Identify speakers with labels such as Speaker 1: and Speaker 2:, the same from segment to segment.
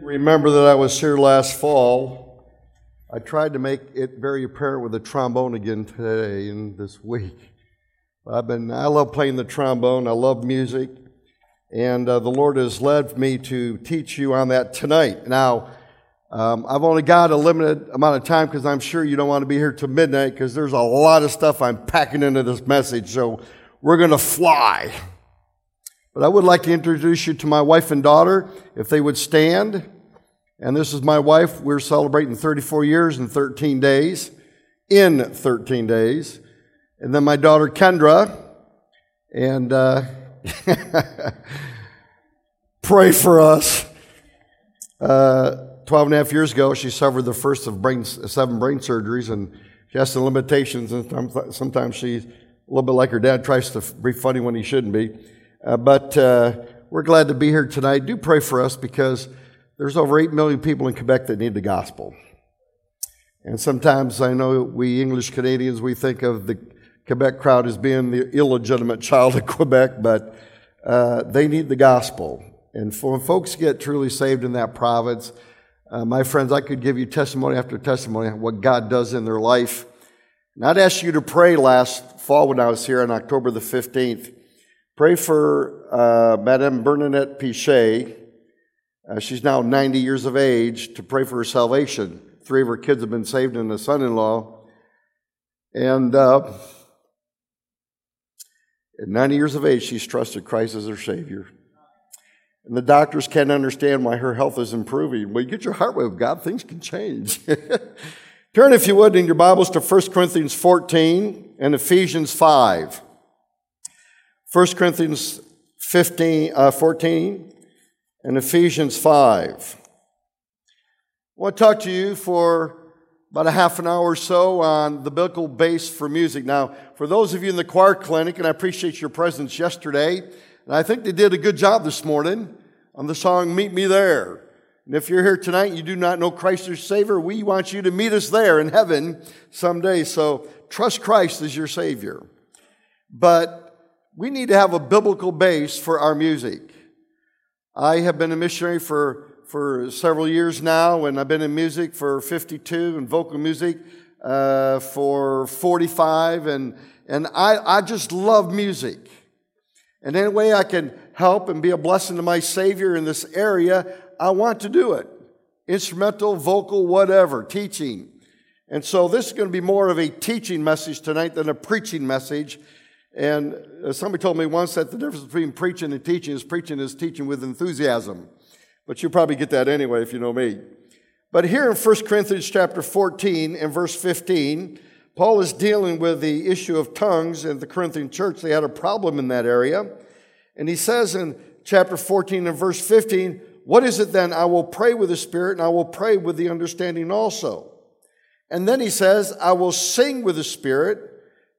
Speaker 1: remember that I was here last fall. I tried to make it very apparent with the trombone again today and this week. I've been, I love playing the trombone. I love music. And uh, the Lord has led me to teach you on that tonight. Now, um, I've only got a limited amount of time because I'm sure you don't want to be here till midnight because there's a lot of stuff I'm packing into this message. So we're going to fly. But I would like to introduce you to my wife and daughter, if they would stand. And this is my wife. We're celebrating 34 years and 13 days, in 13 days. And then my daughter, Kendra. And uh, pray for us. Uh, 12 and a half years ago, she suffered the first of brain, seven brain surgeries, and she has some limitations. And sometimes she's a little bit like her dad, tries to be funny when he shouldn't be. Uh, but uh, we're glad to be here tonight. Do pray for us because there's over 8 million people in Quebec that need the gospel. And sometimes I know we English Canadians, we think of the Quebec crowd as being the illegitimate child of Quebec, but uh, they need the gospel. And for when folks get truly saved in that province, uh, my friends, I could give you testimony after testimony of what God does in their life. And I'd ask you to pray last fall when I was here on October the 15th. Pray for uh, Madame Bernadette Pichet. Uh, she's now 90 years of age to pray for her salvation. Three of her kids have been saved and a son in law. And uh, at 90 years of age, she's trusted Christ as her Savior. And the doctors can't understand why her health is improving. Well, you get your heart with God, things can change. Turn, if you would, in your Bibles to 1 Corinthians 14 and Ephesians 5. 1 Corinthians 15, uh, 14 and Ephesians 5. I want to talk to you for about a half an hour or so on the biblical base for music. Now, for those of you in the choir clinic, and I appreciate your presence yesterday, and I think they did a good job this morning on the song Meet Me There. And if you're here tonight and you do not know Christ as your Savior, we want you to meet us there in heaven someday. So trust Christ as your Savior. But we need to have a biblical base for our music. I have been a missionary for, for several years now, and I've been in music for 52 and vocal music uh, for 45, and, and I, I just love music. And any way I can help and be a blessing to my Savior in this area, I want to do it. Instrumental, vocal, whatever, teaching. And so this is going to be more of a teaching message tonight than a preaching message. And uh, somebody told me once that the difference between preaching and teaching is preaching is teaching with enthusiasm. But you'll probably get that anyway if you know me. But here in 1 Corinthians chapter 14 and verse 15, Paul is dealing with the issue of tongues in the Corinthian church. They had a problem in that area. And he says in chapter 14 and verse 15, What is it then? I will pray with the Spirit and I will pray with the understanding also. And then he says, I will sing with the Spirit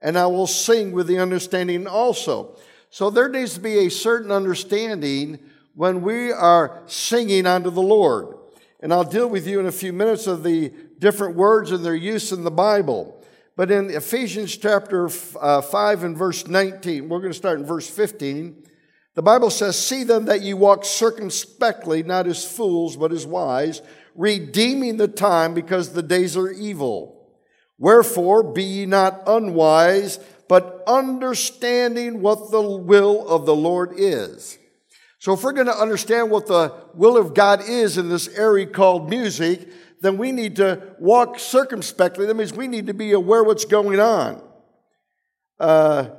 Speaker 1: and I will sing with the understanding also. So there needs to be a certain understanding when we are singing unto the Lord. And I'll deal with you in a few minutes of the different words and their use in the Bible. But in Ephesians chapter uh, 5 and verse 19, we're going to start in verse 15. The Bible says, See then that you walk circumspectly, not as fools, but as wise, redeeming the time because the days are evil. Wherefore, be ye not unwise, but understanding what the will of the Lord is. So, if we're going to understand what the will of God is in this area called music, then we need to walk circumspectly. That means we need to be aware what's going on. Uh,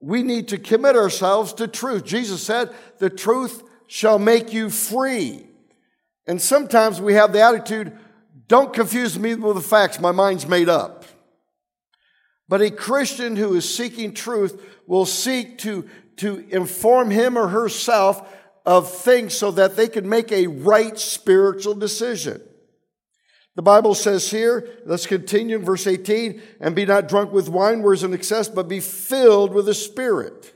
Speaker 1: we need to commit ourselves to truth. Jesus said, The truth shall make you free. And sometimes we have the attitude, don't confuse me with the facts. My mind's made up. But a Christian who is seeking truth will seek to, to inform him or herself of things so that they can make a right spiritual decision. The Bible says here, let's continue in verse 18, and be not drunk with wine where is an excess, but be filled with the Spirit.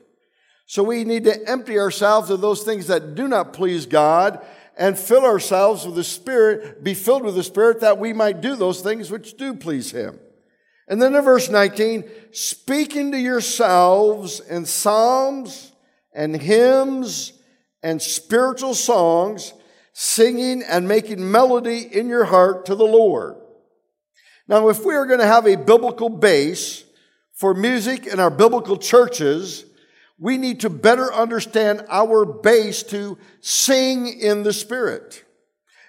Speaker 1: So we need to empty ourselves of those things that do not please God and fill ourselves with the Spirit, be filled with the Spirit that we might do those things which do please Him. And then in verse 19, speaking to yourselves in psalms and hymns and spiritual songs, singing and making melody in your heart to the Lord. Now, if we are going to have a biblical base for music in our biblical churches, we need to better understand our base to sing in the Spirit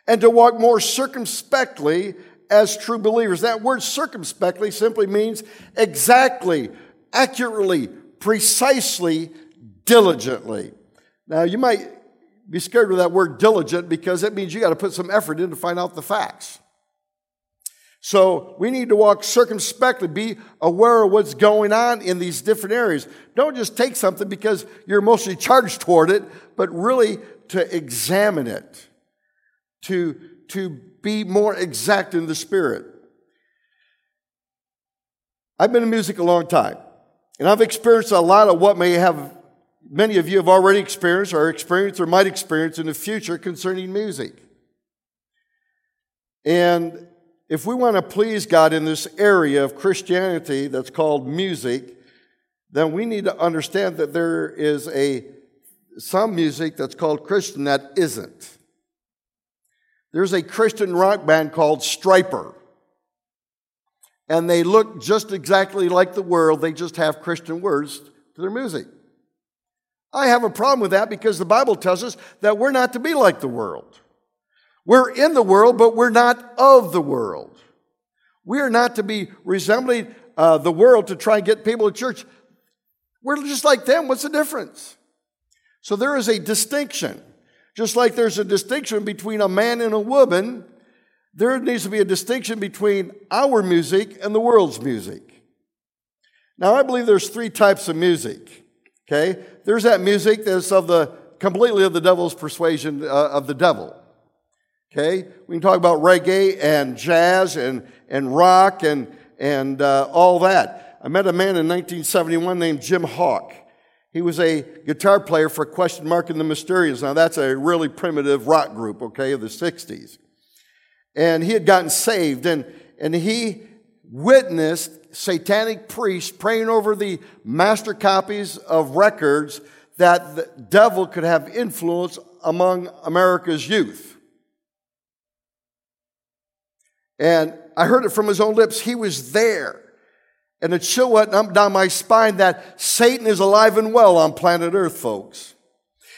Speaker 1: and to walk more circumspectly as true believers. That word circumspectly simply means exactly, accurately, precisely, diligently. Now, you might be scared with that word diligent because it means you got to put some effort in to find out the facts. So we need to walk circumspectly, be aware of what's going on in these different areas. Don't just take something because you're mostly charged toward it, but really to examine it, to, to be more exact in the spirit. I've been in music a long time, and I've experienced a lot of what may have many of you have already experienced or experienced or might experience in the future concerning music. And if we want to please God in this area of Christianity that's called music, then we need to understand that there is a some music that's called Christian that isn't. There's a Christian rock band called Stryper. And they look just exactly like the world, they just have Christian words to their music. I have a problem with that because the Bible tells us that we're not to be like the world. We're in the world, but we're not of the world. We are not to be resembling uh, the world to try and get people to church. We're just like them. What's the difference? So there is a distinction. Just like there's a distinction between a man and a woman, there needs to be a distinction between our music and the world's music. Now, I believe there's three types of music. Okay? There's that music that's of the completely of the devil's persuasion uh, of the devil. Okay? We can talk about reggae and jazz and, and rock and, and uh, all that. I met a man in 1971 named Jim Hawk. He was a guitar player for Question Mark and the Mysterians. Now, that's a really primitive rock group, okay, of the 60s. And he had gotten saved, and, and he witnessed satanic priests praying over the master copies of records that the devil could have influence among America's youth. And I heard it from his own lips. He was there. And a chill went up down my spine that Satan is alive and well on planet Earth, folks.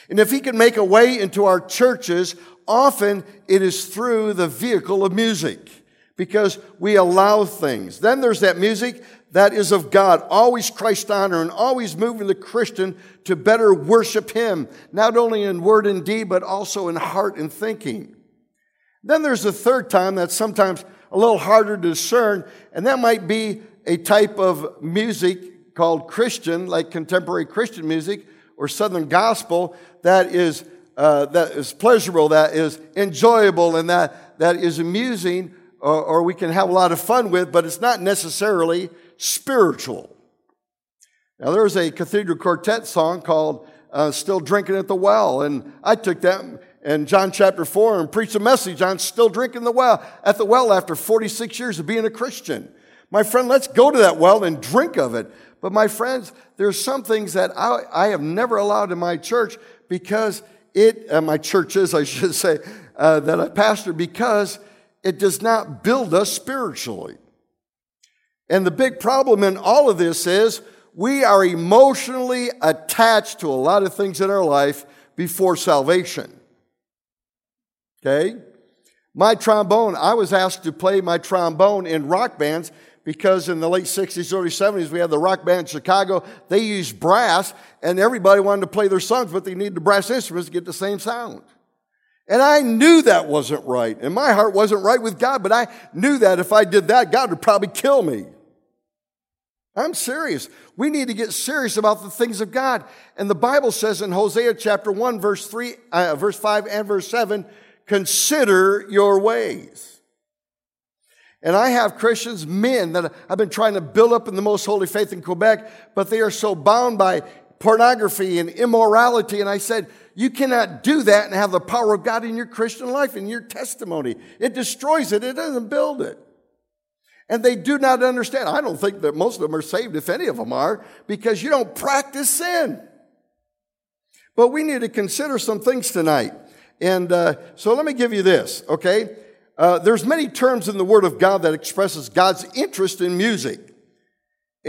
Speaker 1: And if he can make a way into our churches, often it is through the vehicle of music because we allow things. Then there's that music that is of God, always Christ honor and always moving the Christian to better worship him, not only in word and deed, but also in heart and thinking. Then there's a third time that's sometimes a little harder to discern, and that might be a type of music called Christian, like contemporary Christian music or Southern gospel, that is, uh, that is pleasurable, that is enjoyable, and that, that is amusing, or, or we can have a lot of fun with, but it's not necessarily spiritual. Now, there's a Cathedral Quartet song called uh, Still Drinking at the Well, and I took that in John chapter 4 and preach a message on still drinking the well at the well after 46 years of being a Christian. My friend, let's go to that well and drink of it. But my friends, there's some things that I, I have never allowed in my church because it, uh, my churches, I should say, uh, that I pastor, because it does not build us spiritually. And the big problem in all of this is we are emotionally attached to a lot of things in our life before salvation. Okay? My trombone, I was asked to play my trombone in rock bands because in the late 60s, early 70s, we had the rock band Chicago. They used brass, and everybody wanted to play their songs, but they needed the brass instruments to get the same sound. And I knew that wasn't right. And my heart wasn't right with God, but I knew that if I did that, God would probably kill me. I'm serious. We need to get serious about the things of God. And the Bible says in Hosea chapter 1, verse 3, uh, verse 5 and verse 7, Consider your ways. And I have Christians, men that I've been trying to build up in the most holy faith in Quebec, but they are so bound by pornography and immorality. And I said, you cannot do that and have the power of God in your Christian life, in your testimony. It destroys it, it doesn't build it. And they do not understand. I don't think that most of them are saved, if any of them are, because you don't practice sin. But we need to consider some things tonight. And uh, so let me give you this, okay? Uh, there's many terms in the Word of God that expresses God's interest in music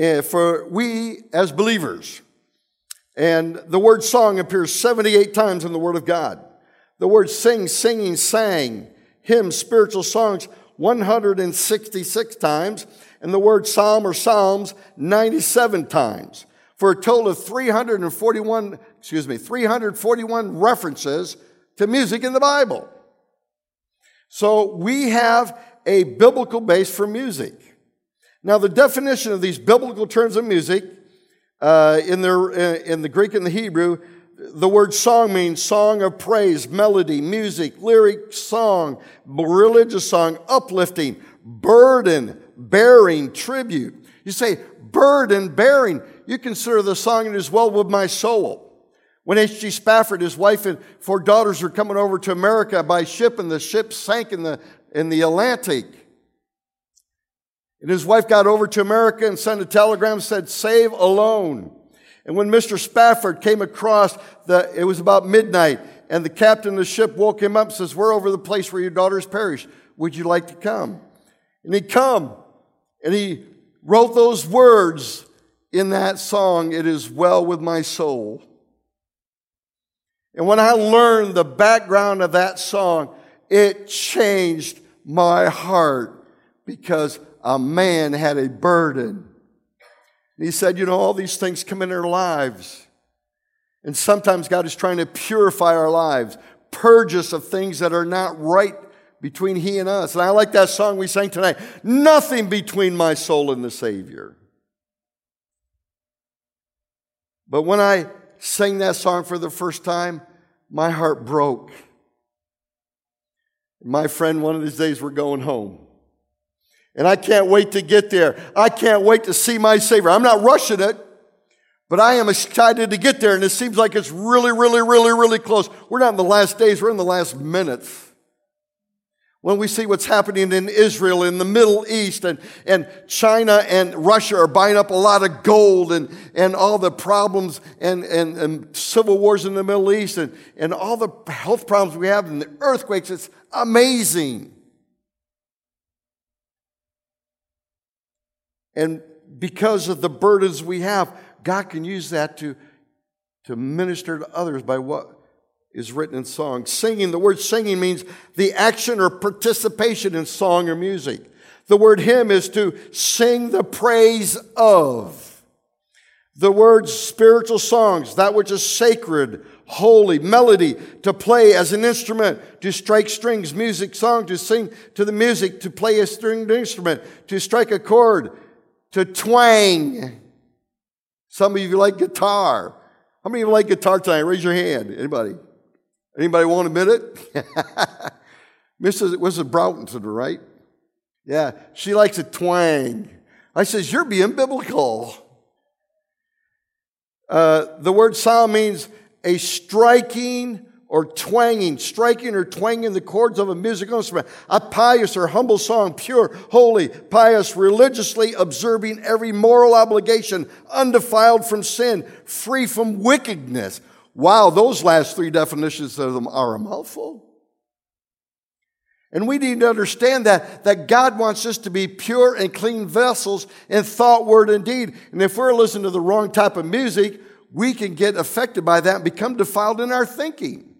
Speaker 1: uh, for we as believers. And the word song appears 78 times in the Word of God. The word sing, singing, sang, hymns, spiritual songs, 166 times. And the word psalm or psalms, 97 times. For a total of 341, excuse me, 341 references to music in the Bible. So we have a biblical base for music. Now, the definition of these biblical terms of music uh, in, their, uh, in the Greek and the Hebrew, the word song means song of praise, melody, music, lyric, song, religious song, uplifting, burden, bearing, tribute. You say, burden bearing. You consider the song it is well with my soul. When H.G. Spafford, his wife and four daughters were coming over to America by ship, and the ship sank in the, in the Atlantic. And his wife got over to America and sent a telegram said, save alone. And when Mr. Spafford came across the, it was about midnight, and the captain of the ship woke him up and says, We're over the place where your daughters perished. Would you like to come? And he come, and he wrote those words in that song, It is well with my soul. And when I learned the background of that song, it changed my heart because a man had a burden. He said, You know, all these things come in our lives. And sometimes God is trying to purify our lives, purge us of things that are not right between He and us. And I like that song we sang tonight Nothing between my soul and the Savior. But when I sang that song for the first time, my heart broke. My friend, one of these days we're going home. And I can't wait to get there. I can't wait to see my Savior. I'm not rushing it, but I am excited to get there. And it seems like it's really, really, really, really close. We're not in the last days, we're in the last minutes. When we see what's happening in Israel, in the Middle East, and, and China and Russia are buying up a lot of gold and, and all the problems and, and, and civil wars in the Middle East and, and all the health problems we have and the earthquakes, it's amazing. And because of the burdens we have, God can use that to, to minister to others by what is written in song. Singing, the word singing means the action or participation in song or music. The word hymn is to sing the praise of. The word spiritual songs, that which is sacred, holy, melody, to play as an instrument, to strike strings, music, song, to sing to the music, to play a stringed instrument, to strike a chord, to twang. Some of you like guitar. How many of you like guitar tonight? Raise your hand. Anybody? Anybody want to admit it? Mrs. Mrs. Broughton, to the right? Yeah, she likes a twang. I says, You're being biblical. Uh, the word psalm means a striking or twanging, striking or twanging the chords of a musical instrument. A pious or humble song, pure, holy, pious, religiously observing every moral obligation, undefiled from sin, free from wickedness. Wow, those last three definitions of them are a mouthful. And we need to understand that, that God wants us to be pure and clean vessels in thought, word, and deed. And if we're listening to the wrong type of music, we can get affected by that and become defiled in our thinking.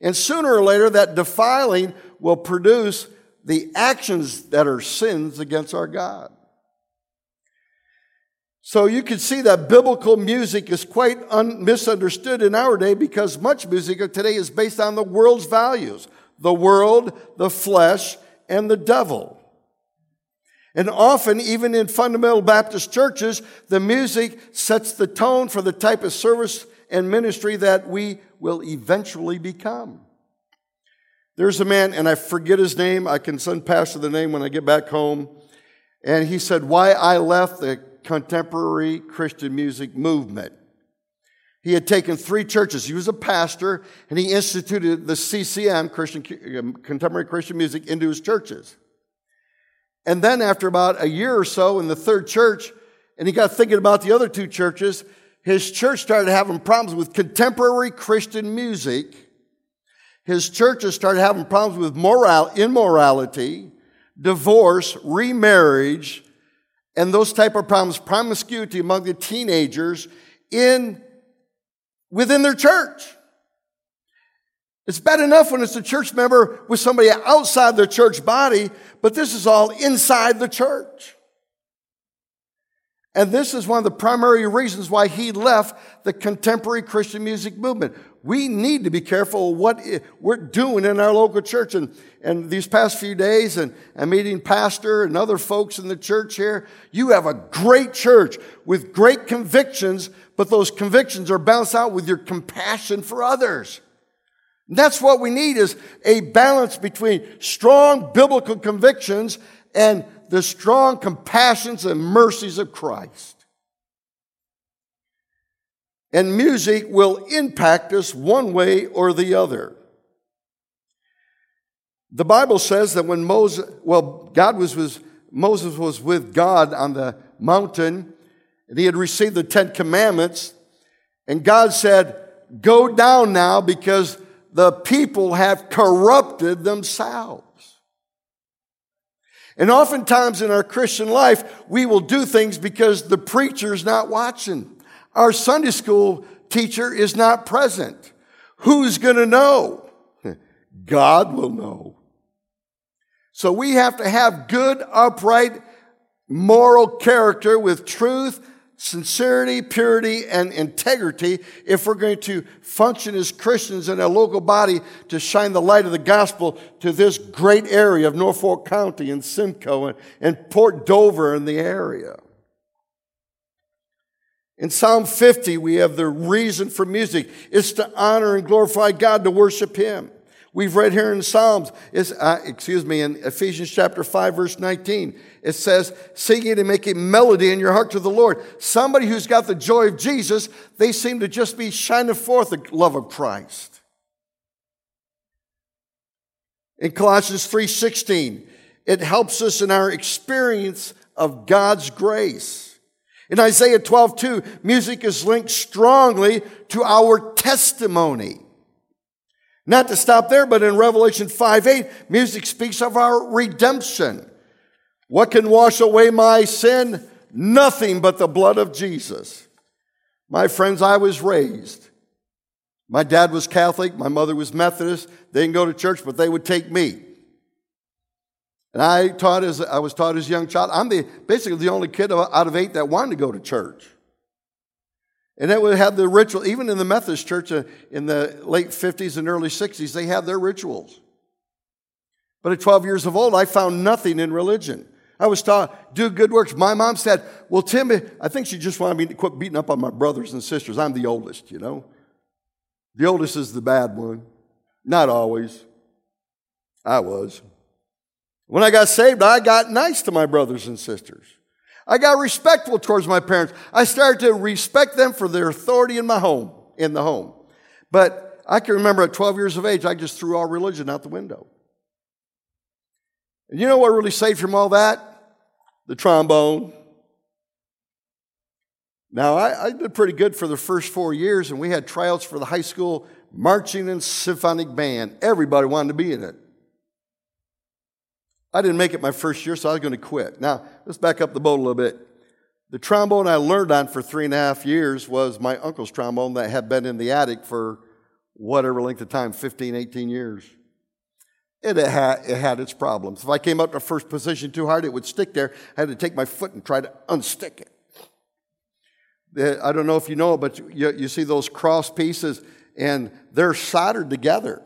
Speaker 1: And sooner or later, that defiling will produce the actions that are sins against our God. So you can see that biblical music is quite un- misunderstood in our day because much music of today is based on the world's values the world, the flesh, and the devil. And often, even in fundamental Baptist churches, the music sets the tone for the type of service and ministry that we will eventually become. There's a man, and I forget his name. I can send Pastor the name when I get back home. And he said, Why I left the contemporary Christian music movement. He had taken three churches. He was a pastor, and he instituted the CCM, Christian, um, Contemporary Christian Music, into his churches. And then, after about a year or so in the third church, and he got thinking about the other two churches, his church started having problems with contemporary Christian music. his churches started having problems with moral, immorality, divorce, remarriage, and those type of problems, promiscuity among the teenagers in within their church. It's bad enough when it's a church member with somebody outside their church body, but this is all inside the church. And this is one of the primary reasons why he left the contemporary Christian music movement. We need to be careful what we're doing in our local church. And, and these past few days, and I'm meeting pastor and other folks in the church here, you have a great church with great convictions, but those convictions are balanced out with your compassion for others. That's what we need is a balance between strong biblical convictions and the strong compassions and mercies of Christ. And music will impact us one way or the other. The Bible says that when Moses, well, God was with, Moses was with God on the mountain, and he had received the Ten Commandments, and God said, Go down now because the people have corrupted themselves. And oftentimes in our Christian life, we will do things because the preacher's not watching. Our Sunday school teacher is not present. Who's going to know? God will know. So we have to have good, upright, moral character with truth sincerity, purity, and integrity if we're going to function as Christians in a local body to shine the light of the gospel to this great area of Norfolk County and Simcoe and, and Port Dover in the area. In Psalm 50, we have the reason for music. It's to honor and glorify God, to worship Him. We've read here in Psalms, uh, excuse me, in Ephesians chapter 5, verse 19, it says, singing and making melody in your heart to the Lord. Somebody who's got the joy of Jesus, they seem to just be shining forth the love of Christ. In Colossians 3:16, it helps us in our experience of God's grace. In Isaiah 12:2, music is linked strongly to our testimony. Not to stop there, but in Revelation 5 8, music speaks of our redemption. What can wash away my sin? Nothing but the blood of Jesus. My friends, I was raised. My dad was Catholic, my mother was Methodist. They didn't go to church, but they would take me. And I taught as I was taught as a young child. I'm the basically the only kid out of eight that wanted to go to church. And it would have the ritual, even in the Methodist church uh, in the late 50s and early 60s, they had their rituals. But at 12 years of old, I found nothing in religion. I was taught, do good works. My mom said, well, Tim, I think she just wanted me to quit beating up on my brothers and sisters. I'm the oldest, you know. The oldest is the bad one. Not always. I was. When I got saved, I got nice to my brothers and sisters. I got respectful towards my parents. I started to respect them for their authority in my home, in the home. But I can remember at 12 years of age, I just threw all religion out the window. And you know what really saved from all that? The trombone. Now, I, I, did pretty good for the first four years, and we had tryouts for the high school marching and symphonic band. Everybody wanted to be in it. I didn't make it my first year, so I was going to quit. Now, let's back up the boat a little bit. The trombone I learned on for three and a half years was my uncle's trombone that had been in the attic for whatever length of time 15, 18 years. It had, it had its problems. If I came up to first position too hard, it would stick there. I had to take my foot and try to unstick it. I don't know if you know, but you, you see those cross pieces, and they're soldered together.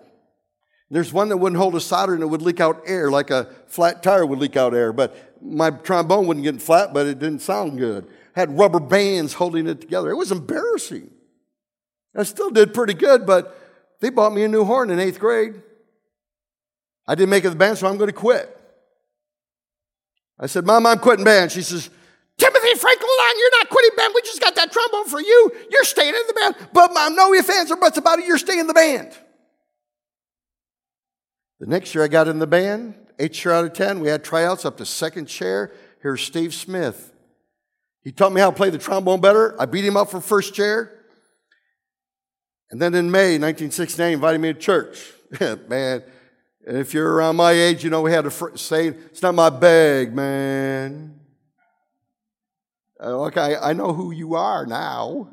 Speaker 1: There's one that wouldn't hold a solder and it would leak out air, like a flat tire would leak out air. But my trombone wasn't getting flat, but it didn't sound good. Had rubber bands holding it together. It was embarrassing. I still did pretty good, but they bought me a new horn in eighth grade. I didn't make it the band, so I'm going to quit. I said, Mom, I'm quitting band. She says, Timothy Franklin, you're not quitting band. We just got that trombone for you. You're staying in the band. But Mom, no ifs, ands, or buts about it. You're staying in the band. The next year I got in the band, eight year out of 10. We had tryouts up to second chair. Here's Steve Smith. He taught me how to play the trombone better. I beat him up for first chair. And then in May 1969, he invited me to church. man, and if you're around my age, you know we had a fr- saying, it's not my bag, man. Uh, okay, I know who you are now.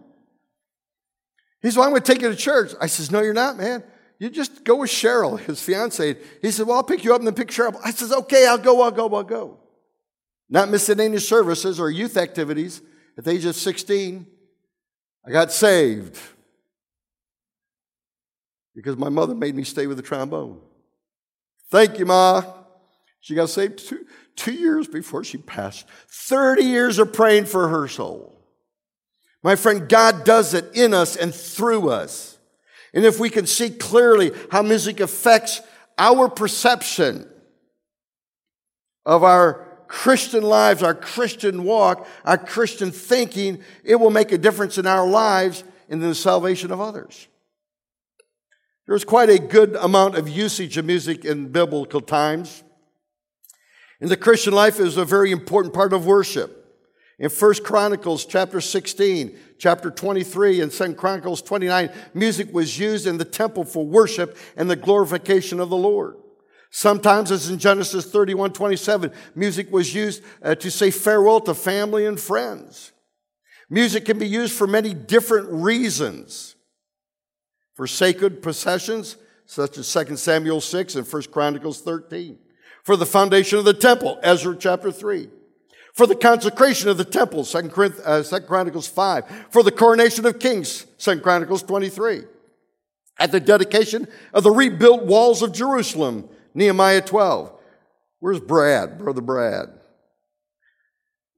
Speaker 1: He said, well, I'm going to take you to church. I says, no, you're not, man. You just go with Cheryl, his fiance. He said, well, I'll pick you up and then pick Cheryl. I says, okay, I'll go, I'll go, I'll go. Not missing any services or youth activities. At the age of 16, I got saved because my mother made me stay with the trombone. Thank you, Ma. She got saved two, two years before she passed. 30 years of praying for her soul. My friend, God does it in us and through us. And if we can see clearly how music affects our perception of our Christian lives, our Christian walk, our Christian thinking, it will make a difference in our lives and in the salvation of others. There's quite a good amount of usage of music in biblical times. And the Christian life, is a very important part of worship. In 1 Chronicles chapter 16, chapter 23, and 2 Chronicles 29, music was used in the temple for worship and the glorification of the Lord. Sometimes, as in Genesis 31, 27, music was used uh, to say farewell to family and friends. Music can be used for many different reasons for sacred processions, such as 2 Samuel 6 and 1 Chronicles 13. For the foundation of the temple, Ezra chapter 3. For the consecration of the temple, 2 uh, Chronicles 5. For the coronation of kings, 2 Chronicles 23. At the dedication of the rebuilt walls of Jerusalem, Nehemiah 12. Where's Brad, Brother Brad?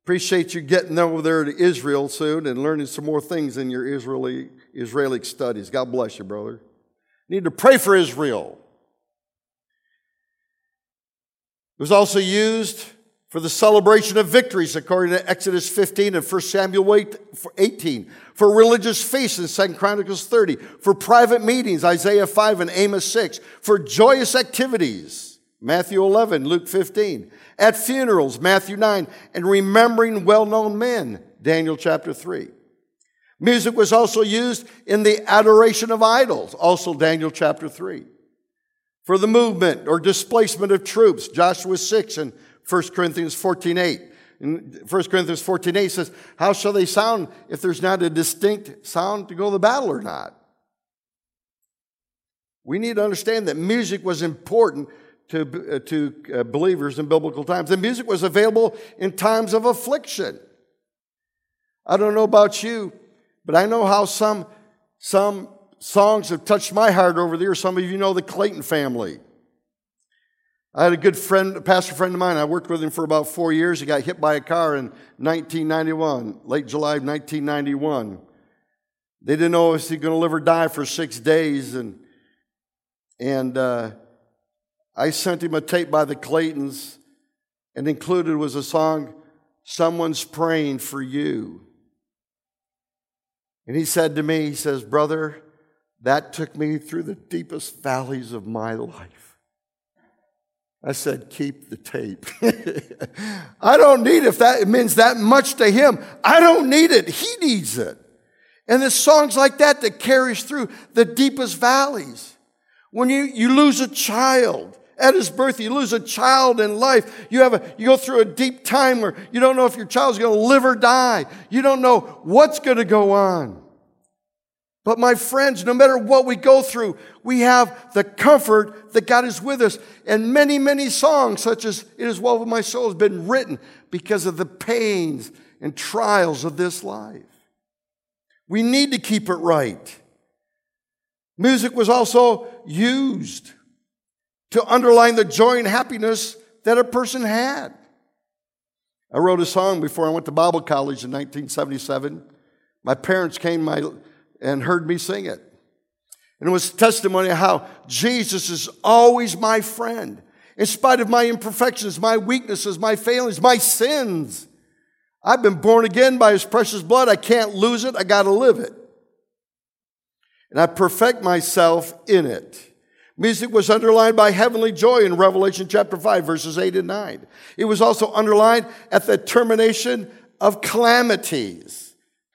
Speaker 1: Appreciate you getting over there to Israel soon and learning some more things in your Israeli Israeli studies. God bless you, brother. need to pray for Israel. It was also used for the celebration of victories, according to Exodus 15 and 1 Samuel 18, for religious feasts in 2 Chronicles 30, for private meetings, Isaiah 5 and Amos 6, for joyous activities, Matthew 11, Luke 15, at funerals, Matthew 9, and remembering well known men, Daniel chapter 3. Music was also used in the adoration of idols, also Daniel chapter 3. For the movement or displacement of troops, Joshua 6 and 1 Corinthians 14 8. In 1 Corinthians 14 8 says, How shall they sound if there's not a distinct sound to go to the battle or not? We need to understand that music was important to, uh, to uh, believers in biblical times. The music was available in times of affliction. I don't know about you, but I know how some, some songs have touched my heart over the years. Some of you know the Clayton family. I had a good friend, a pastor friend of mine. I worked with him for about four years. He got hit by a car in 1991, late July of 1991. They didn't know if he was going to live or die for six days. And, and uh, I sent him a tape by the Claytons, and included was a song, Someone's Praying for You. And he said to me, he says, Brother, that took me through the deepest valleys of my life. I said, keep the tape. I don't need if that means that much to him. I don't need it. He needs it. And there's songs like that that carries through the deepest valleys. When you, you lose a child, at his birth, you lose a child in life. You have a, you go through a deep time where you don't know if your child's going to live or die. You don't know what's going to go on. But my friends, no matter what we go through, we have the comfort that God is with us. And many, many songs, such as It Is Well With My Soul, has been written because of the pains and trials of this life. We need to keep it right. Music was also used to underline the joy and happiness that a person had. I wrote a song before I went to Bible college in 1977. My parents came my, and heard me sing it. And it was testimony of how Jesus is always my friend. In spite of my imperfections, my weaknesses, my failings, my sins, I've been born again by his precious blood. I can't lose it. I got to live it. And I perfect myself in it. Music was underlined by heavenly joy in Revelation chapter 5, verses 8 and 9. It was also underlined at the termination of calamities.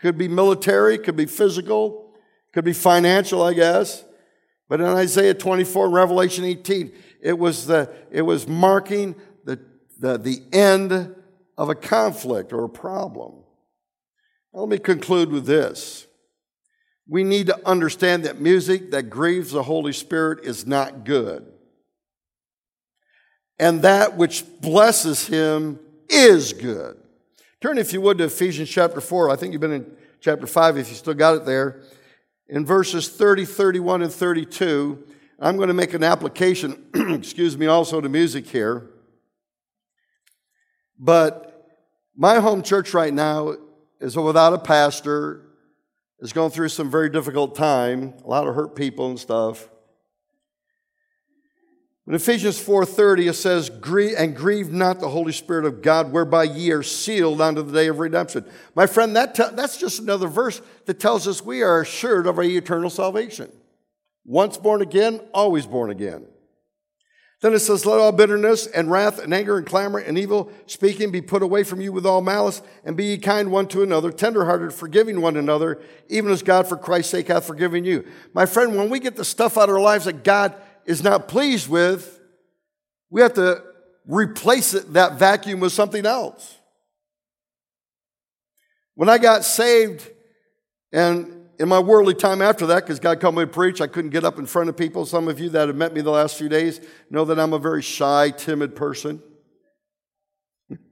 Speaker 1: Could be military, could be physical, could be financial, I guess. But in Isaiah 24 Revelation 18, it was, the, it was marking the, the, the end of a conflict or a problem. Now, let me conclude with this. We need to understand that music that grieves the Holy Spirit is not good. And that which blesses him is good. Turn, if you would, to Ephesians chapter 4. I think you've been in chapter 5 if you still got it there. In verses 30, 31, and 32, I'm going to make an application, excuse me, also to music here. But my home church right now is without a pastor, is going through some very difficult time, a lot of hurt people and stuff. In Ephesians 4:30 it says, "And grieve not the Holy Spirit of God, whereby ye are sealed unto the day of redemption." My friend, that that's just another verse that tells us we are assured of our eternal salvation. Once born again, always born again. Then it says, "Let all bitterness and wrath and anger and clamor and evil speaking be put away from you with all malice, and be ye kind one to another, tenderhearted, forgiving one another, even as God for Christ's sake hath forgiven you." My friend, when we get the stuff out of our lives that God is not pleased with, we have to replace it, that vacuum with something else. When I got saved, and in my worldly time after that, because God called me to preach, I couldn't get up in front of people. Some of you that have met me the last few days know that I'm a very shy, timid person.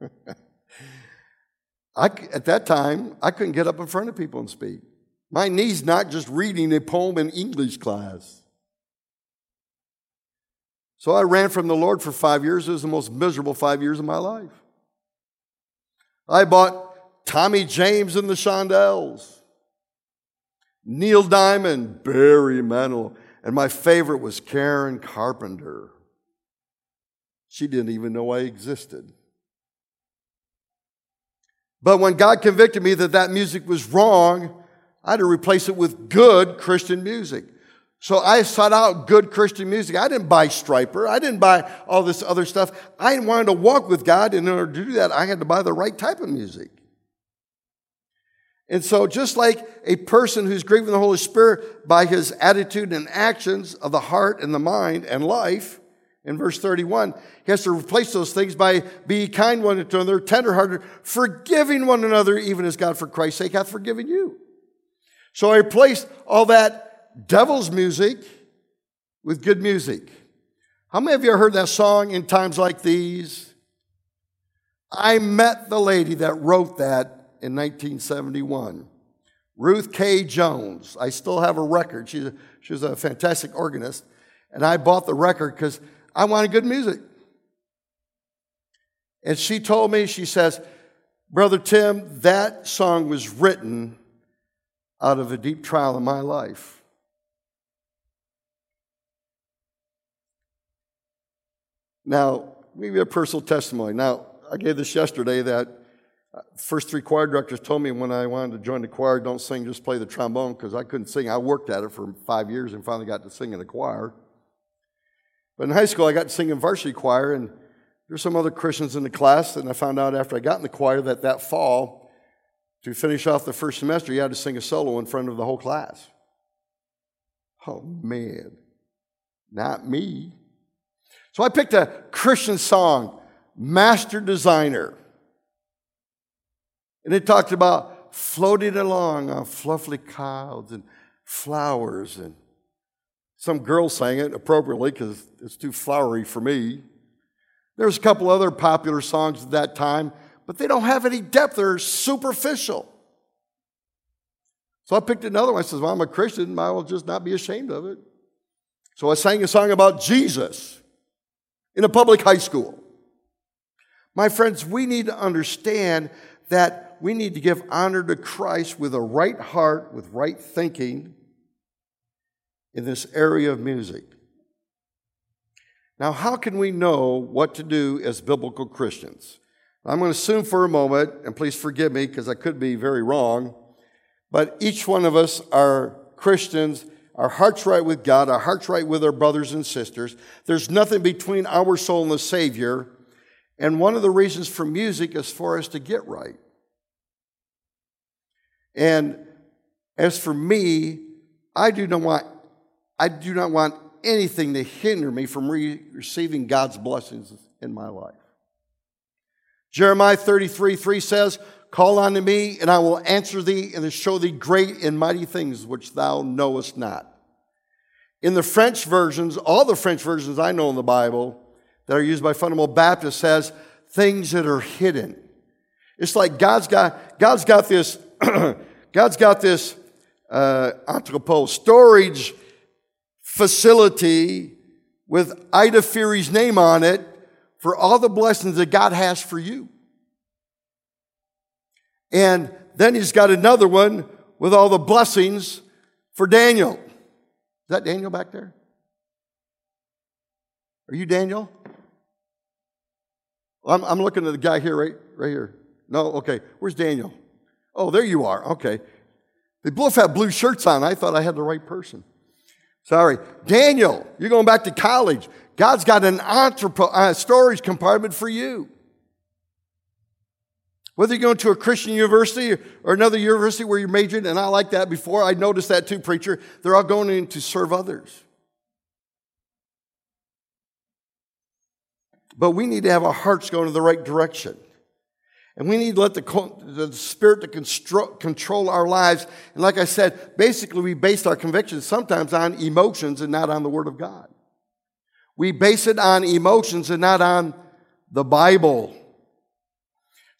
Speaker 1: I, at that time, I couldn't get up in front of people and speak. My knees not just reading a poem in English class. So I ran from the Lord for five years. It was the most miserable five years of my life. I bought Tommy James and the Shondells, Neil Diamond, Barry Manilow, and my favorite was Karen Carpenter. She didn't even know I existed. But when God convicted me that that music was wrong, I had to replace it with good Christian music. So I sought out good Christian music. I didn't buy Stryper. I didn't buy all this other stuff. I wanted to walk with God. And in order to do that, I had to buy the right type of music. And so, just like a person who's grieving the Holy Spirit by his attitude and actions of the heart and the mind and life, in verse 31, he has to replace those things by be kind one to another, tenderhearted, forgiving one another, even as God for Christ's sake hath forgiven you. So I replaced all that devil's music with good music. How many of you heard that song in times like these? I met the lady that wrote that in 1971. Ruth Caye Jones. I still have a record. She's a, she was a fantastic organist. And I bought the record because I wanted good music. And she told me, she says, Brother Tim, that song was written out of a deep trial in my life. Now, maybe a personal testimony. Now, I gave this yesterday that uh, first three choir directors told me when I wanted to join the choir, don't sing, just play the trombone, because I couldn't sing. I worked at it for five years and finally got to sing in the choir. But in high school, I got to sing in varsity choir, and there's some other Christians in the class, and I found out after I got in the choir that that fall, to finish off the first semester, you had to sing a solo in front of the whole class. Oh, man. Not me. So I picked a Christian song, Master Designer. And it talked about floating along on fluffy clouds and flowers. And some girl sang it appropriately because it's too flowery for me. There's a couple other popular songs at that time, but they don't have any depth. They're superficial. So I picked another one. I said, Well, I'm a Christian. I will just not be ashamed of it. So I sang a song about Jesus in a public high school. My friends, we need to understand that we need to give honor to Christ with a right heart, with right thinking in this area of music. Now, how can we know what to do as biblical Christians? I'm going to assume for a moment, and please forgive me because I could be very wrong, but each one of us are Christians our heart's right with God, our heart's right with our brothers and sisters. There's nothing between our soul and the Savior. And one of the reasons for music is for us to get right. And as for me, I do not want I do not want anything to hinder me from re- receiving God's blessings in my life. Jeremiah 33 3 says, Call unto me, and I will answer thee and show thee great and mighty things which thou knowest not. In the French versions, all the French versions I know in the Bible that are used by fundamental Baptists says things that are hidden. It's like God's got, God's got this, God's got this uh, entrepot, storage facility with Ida Fury's name on it for all the blessings that God has for you. And then he's got another one with all the blessings for Daniel. Is that Daniel back there? Are you Daniel? I'm, I'm looking at the guy here, right, right here. No, okay. Where's Daniel? Oh, there you are. Okay. They both have blue shirts on. I thought I had the right person. Sorry. Daniel, you're going back to college. God's got an uh, storage compartment for you. Whether you're going to a Christian university or another university where you're majoring, and I like that before, I noticed that too, preacher, they're all going in to serve others. But we need to have our hearts going in the right direction. And we need to let the, the Spirit to control our lives. And like I said, basically we base our convictions sometimes on emotions and not on the Word of God. We base it on emotions and not on the Bible.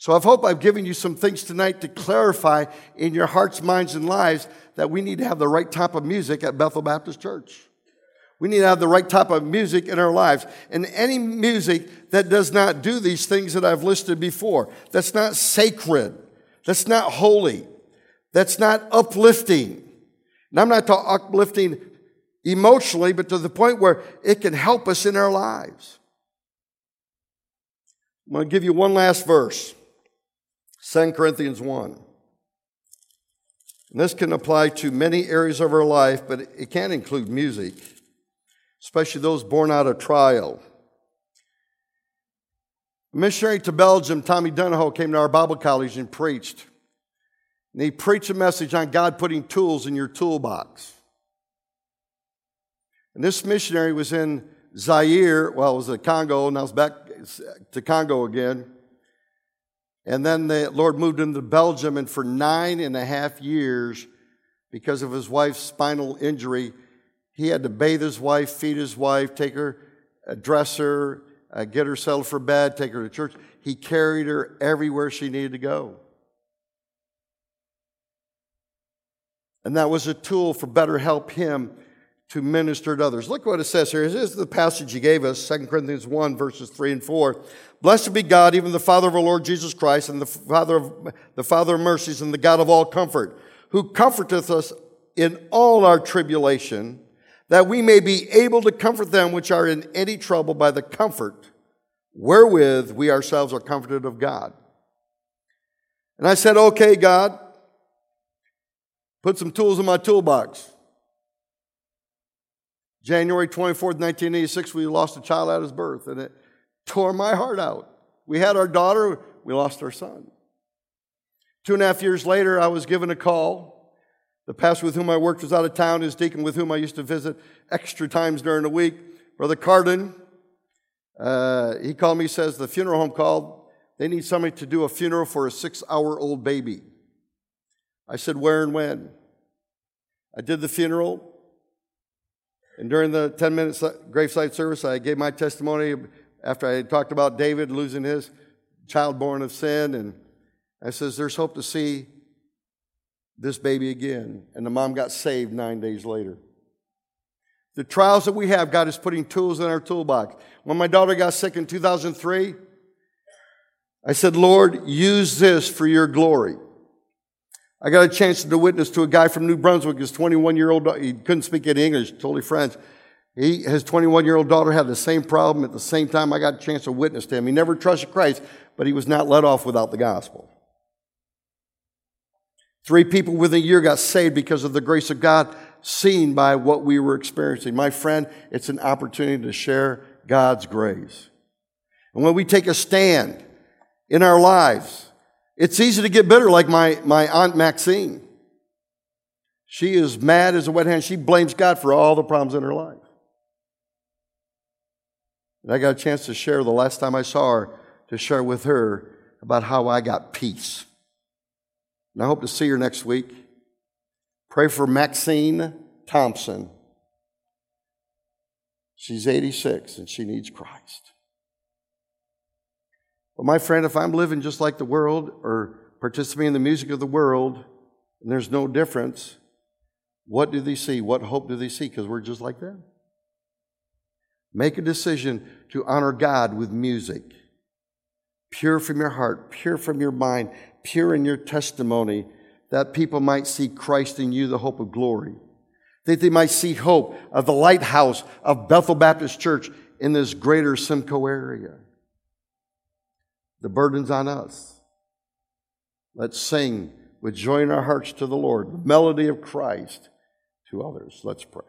Speaker 1: So I hope I've given you some things tonight to clarify in your hearts, minds, and lives that we need to have the right type of music at Bethel Baptist Church. We need to have the right type of music in our lives. And any music that does not do these things that I've listed before, that's not sacred, that's not holy, that's not uplifting. And I'm not talking uplifting emotionally, but to the point where it can help us in our lives. I'm going to give you one last verse 2 Corinthians 1. And this can apply to many areas of our life, but it can include music especially those born out of trial. A missionary to Belgium, Tommy Donahoe, came to our Bible college and preached. And he preached a message on God putting tools in your toolbox. And this missionary was in Zaire, well, it was the Congo, now it's back to Congo again. And then the Lord moved him to Belgium, and for nine and a half years, because of his wife's spinal injury, he had to bathe his wife, feed his wife, take her, dress her, uh, get her settled for bed, take her to church. He carried her everywhere she needed to go. And that was a tool for better help him to minister to others. Look what it says here. This is the passage he gave us, 2 Corinthians 1, verses 3 and 4. Blessed be God, even the Father of our Lord Jesus Christ, and the Father of the Father of mercies, and the God of all comfort, who comforteth us in all our tribulation that we may be able to comfort them which are in any trouble by the comfort wherewith we ourselves are comforted of God. And I said, Okay, God, put some tools in my toolbox. January 24th, 1986, we lost a child at his birth, and it tore my heart out. We had our daughter, we lost our son. Two and a half years later, I was given a call the pastor with whom I worked was out of town. His deacon with whom I used to visit extra times during the week, Brother Cardin, uh, he called me, says the funeral home called. They need somebody to do a funeral for a six hour old baby. I said, Where and when? I did the funeral. And during the 10 minute uh, graveside service, I gave my testimony after I had talked about David losing his child born of sin. And I says, There's hope to see this baby again. And the mom got saved nine days later. The trials that we have, God is putting tools in our toolbox. When my daughter got sick in 2003, I said, Lord, use this for your glory. I got a chance to witness to a guy from New Brunswick, his 21 year old, he couldn't speak any English, totally French. He, his 21 year old daughter had the same problem at the same time. I got a chance to witness to him. He never trusted Christ, but he was not let off without the gospel. Three people within a year got saved because of the grace of God, seen by what we were experiencing. My friend, it's an opportunity to share God's grace. And when we take a stand in our lives, it's easy to get bitter like my, my Aunt Maxine. She is mad as a wet hen. She blames God for all the problems in her life. And I got a chance to share the last time I saw her, to share with her about how I got peace. And I hope to see her next week. Pray for Maxine Thompson. She's 86 and she needs Christ. But my friend, if I'm living just like the world or participating in the music of the world, and there's no difference, what do they see? What hope do they see? Because we're just like them. Make a decision to honor God with music. Pure from your heart, pure from your mind, pure in your testimony, that people might see Christ in you, the hope of glory. That they might see hope of the lighthouse of Bethel Baptist Church in this greater Simcoe area. The burden's on us. Let's sing with joy in our hearts to the Lord, the melody of Christ to others. Let's pray.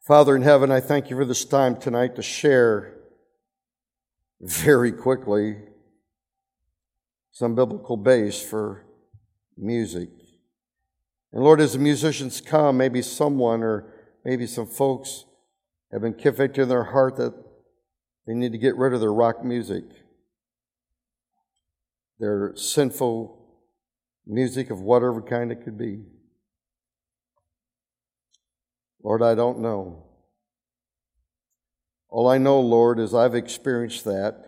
Speaker 1: Father in heaven, I thank you for this time tonight to share very quickly some biblical base for music. And Lord, as the musicians come, maybe someone or maybe some folks have been convicted in their heart that they need to get rid of their rock music their sinful music of whatever kind it could be. Lord, I don't know. All I know, Lord, is I've experienced that.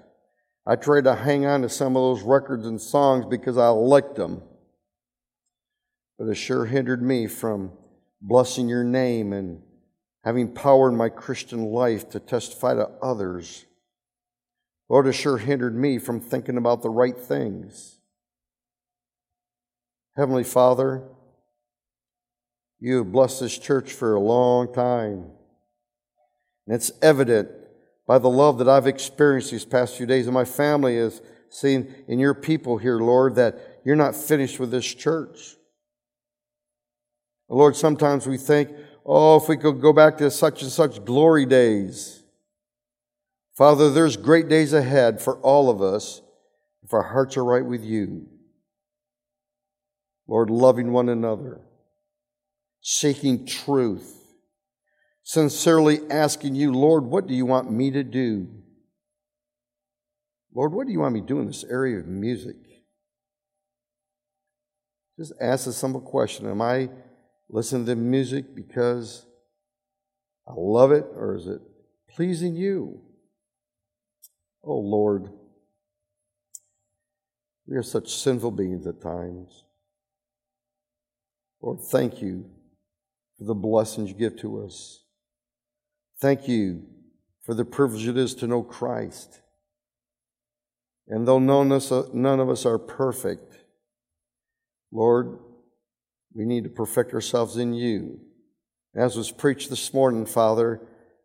Speaker 1: I tried to hang on to some of those records and songs because I liked them. But it sure hindered me from blessing your name and having power in my Christian life to testify to others Lord, it sure hindered me from thinking about the right things. Heavenly Father, you have blessed this church for a long time. And it's evident by the love that I've experienced these past few days, and my family has seen in your people here, Lord, that you're not finished with this church. Lord, sometimes we think, oh, if we could go back to such and such glory days. Father, there's great days ahead for all of us if our hearts are right with you. Lord, loving one another, seeking truth, sincerely asking you, Lord, what do you want me to do? Lord, what do you want me to do in this area of music? Just ask a simple question Am I listening to the music because I love it, or is it pleasing you? Oh Lord, we are such sinful beings at times. Lord, thank you for the blessings you give to us. Thank you for the privilege it is to know Christ. And though none of us are perfect, Lord, we need to perfect ourselves in you. As was preached this morning, Father,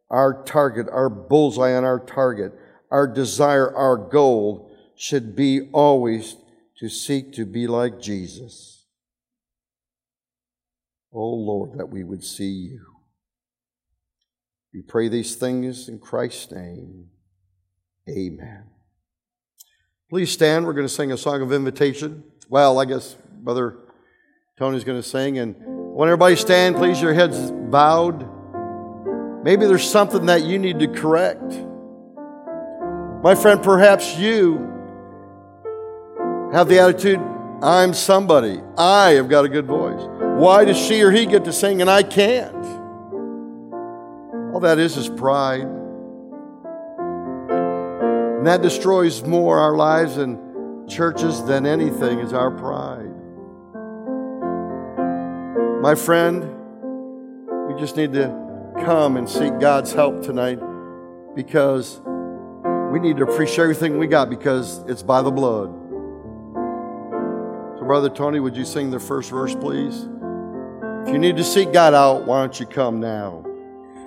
Speaker 1: our target, our bullseye on our target, our desire, our goal should be always to seek to be like Jesus. Oh Lord, that we would see you. We pray these things in Christ's name. Amen. Please stand. We're going to sing a song of invitation. Well, I guess Brother Tony's going to sing. And when everybody stand, please, your heads bowed. Maybe there's something that you need to correct. My friend, perhaps you have the attitude, I'm somebody. I have got a good voice. Why does she or he get to sing and I can't? All that is is pride. And that destroys more our lives and churches than anything is our pride. My friend, we just need to come and seek God's help tonight because we need to appreciate everything we got because it's by the blood. So, Brother Tony, would you sing the first verse, please? If you need to seek God out, why don't you come now?